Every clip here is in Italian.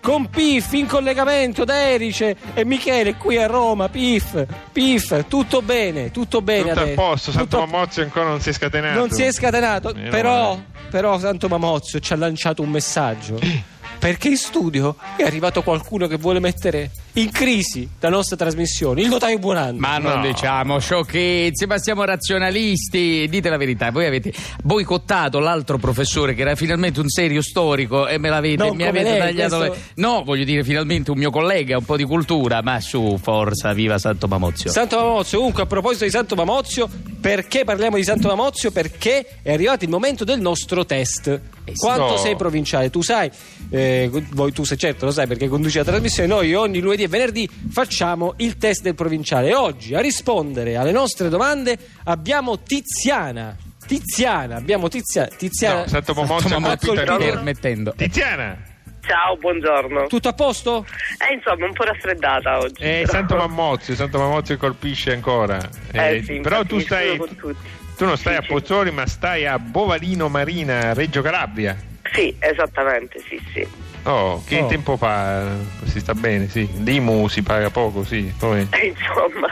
con Piff in collegamento da Erice e Michele qui a Roma. Piff, Piff, tutto bene, tutto bene Tutto a posto, Santo Tutto Mamozio ancora non si è scatenato. Non si è scatenato, però, però Santo Mamozio ci ha lanciato un messaggio. Perché in studio è arrivato qualcuno che vuole mettere in crisi la nostra trasmissione, il notaio Buonanno. Ma non No. diciamo sciocchezze, ma siamo razionalisti. Dite la verità, voi avete boicottato l'altro professore che era finalmente un serio storico e me l'avete Non mi avete lei, tagliato. questo- le- No, voglio dire finalmente un mio collega, un po' di cultura, ma su, forza, viva Santo Mamozio. Santo Mamozio, comunque a proposito di Santo Mamozio, perché parliamo di Santo Mamozio? Perché è arrivato il momento del nostro test. Eh. Quanto No. sei provinciale? Tu sai, eh, voi tu sei certo lo sai perché conduci la trasmissione, noi ogni lunedì e venerdì facciamo il test del provinciale. Oggi a rispondere alle nostre domande abbiamo Tiziana. Tiziana, abbiamo Tiziana. Tiziana. No, Santo ha colpito- permettendo. Tiziana! Ciao, buongiorno. Tutto a posto? Eh, insomma, un po' raffreddata oggi. Eh, però- Santo Mamozio, Santo Mamozio colpisce ancora. Eh, sì, però tu stai. scuso con tutti. Tu non stai Sì, a sì. Pozzoli, ma stai a Bovalino Marina, Reggio Calabria. Sì, esattamente, sì, sì. Oh, che Oh. tempo fa? Si sta bene, sì. L'IMU si paga poco, sì. Come? Eh, Insomma,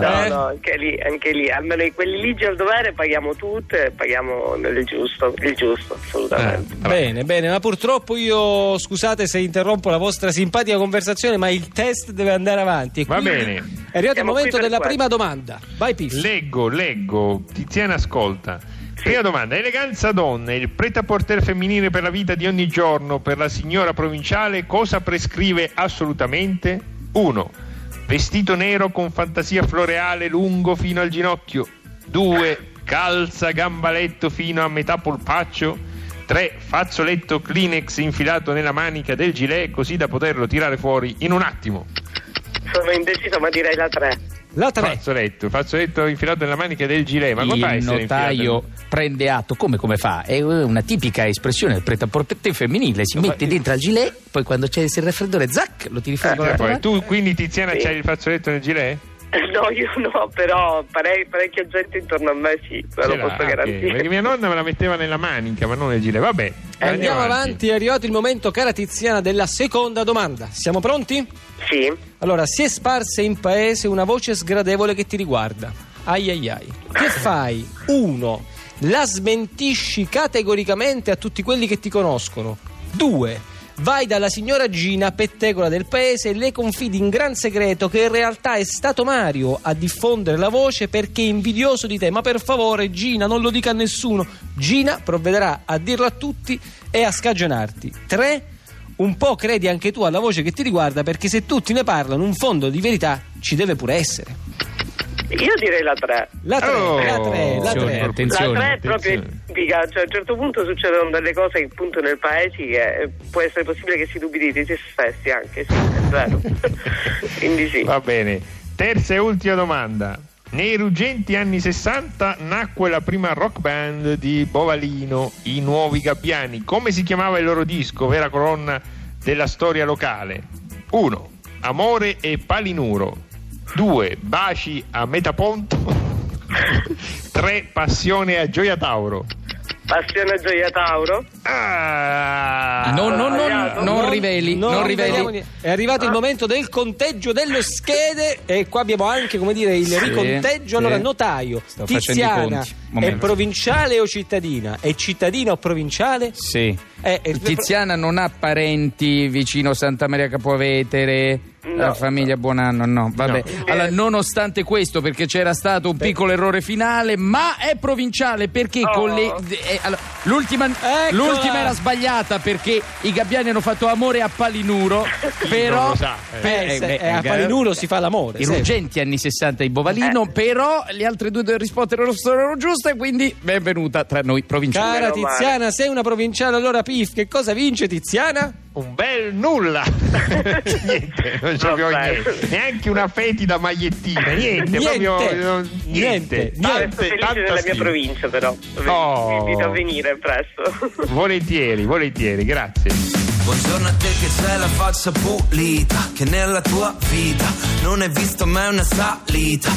no, Eh? no, anche lì, anche lì, almeno quelli ligi al dovere paghiamo tutte e paghiamo il giusto, il giusto, assolutamente. Eh. Bene, bene, ma purtroppo io scusate se interrompo la vostra simpatica conversazione, ma il test deve andare avanti. Va bene. È arrivato il Siamo momento qui per della questo. prima domanda. Vai Piff. Leggo, leggo. Tiziana ascolta. Prima domanda, eleganza donna, il pret-à-porter femminile per la vita di ogni giorno per la signora provinciale cosa prescrive assolutamente? 1. Vestito nero con fantasia floreale lungo fino al ginocchio. 2. Calza gambaletto fino a metà polpaccio. 3. Fazzoletto Kleenex infilato nella manica del gilet così da poterlo tirare fuori in un attimo. Sono indeciso, ma direi la 3. La 3. Fazzoletto, fazzoletto infilato nella manica del gilet. Ma come fa a essere notaio infilato? prende atto, come, come fa? È una tipica espressione del prêt-à-porter femminile, si mette dentro al gilet, poi quando c'è il raffreddore, zac, lo tiri fuori Eh, tua tu quindi Tiziana Sì. c'hai il fazzoletto nel gilet? No, io no, però pare- parecchia gente intorno a me sì, ve lo posso garantire. Perché mia nonna me la metteva nella manica, ma non nel gilet. Vabbè, Andiamo avanti, è arrivato il momento, cara Tiziana, della seconda domanda. Siamo pronti? Sì, Allora, si è sparsa in paese una voce sgradevole che ti riguarda. Ai ai ai. Che fai? Uno, la smentisci categoricamente a tutti quelli che ti conoscono. Due, vai dalla signora Gina, pettegola del paese, e le confidi in gran segreto che in realtà è stato Mario a diffondere la voce perché è invidioso di te. Ma per favore, Gina, non lo dica a nessuno. Gina provvederà a dirlo a tutti e a scagionarti. Tre, un po' credi anche tu alla voce che ti riguarda perché se tutti ne parlano un fondo di verità ci deve pure essere. Io direi la 3. La 3, Oh, la 3, la 3. attenzione, attenzione. La 3 è proprio epica, cioè a un certo punto succedono delle cose appunto nel paese che può essere possibile che si dubiti di se stessi anche, sì, è vero. Quindi sì. Va bene. Terza e ultima domanda. Nei ruggenti anni 60 nacque la prima rock band di Bovalino, i Nuovi Gabbiani. Come si chiamava il loro disco, vera colonna della storia locale? 1. Amore e Palinuro. 2. Baci a Metaponto. 3. Passione a Gioia Tauro. Passione Gioia Tauro. Ah! Non, non, non, non riveli, non, riveli. È arrivato il momento del conteggio delle schede e qua abbiamo anche come dire il Sì, riconteggio. Allora, sì. notaio, Tiziana è provinciale o cittadina? È cittadina o provinciale? Sì. Eh, eh, Tiziana non ha parenti vicino Santa Maria Capovetere, No. la famiglia Buonanno, no. Vabbè. No. Allora, nonostante questo, perché c'era stato un piccolo errore finale, ma è provinciale perché Oh. con le. eh, allora, l'ultima, l'ultima era sbagliata perché i gabbiani hanno fatto amore a Palinuro, però. Sa, eh. Eh, eh, a eh, Palinuro si fa l'amore. i sì. ruggenti anni 60 di Bovalino, però le altre due risposte erano erano giuste, quindi benvenuta tra noi provinciali. Cara. Tiziana, sei una provinciale, allora Pif, che cosa vince Tiziana? Un bel nulla! niente, non Vabbè. niente. Neanche una fetida magliettina, niente, Niente. proprio Niente, niente. niente. Tante- felice della mia provincia però. Oh. Vi invito a venire presto. Volentieri, volentieri, grazie. Buongiorno a te che c'hai la faccia pulita, che nella tua vita non hai visto mai una salita.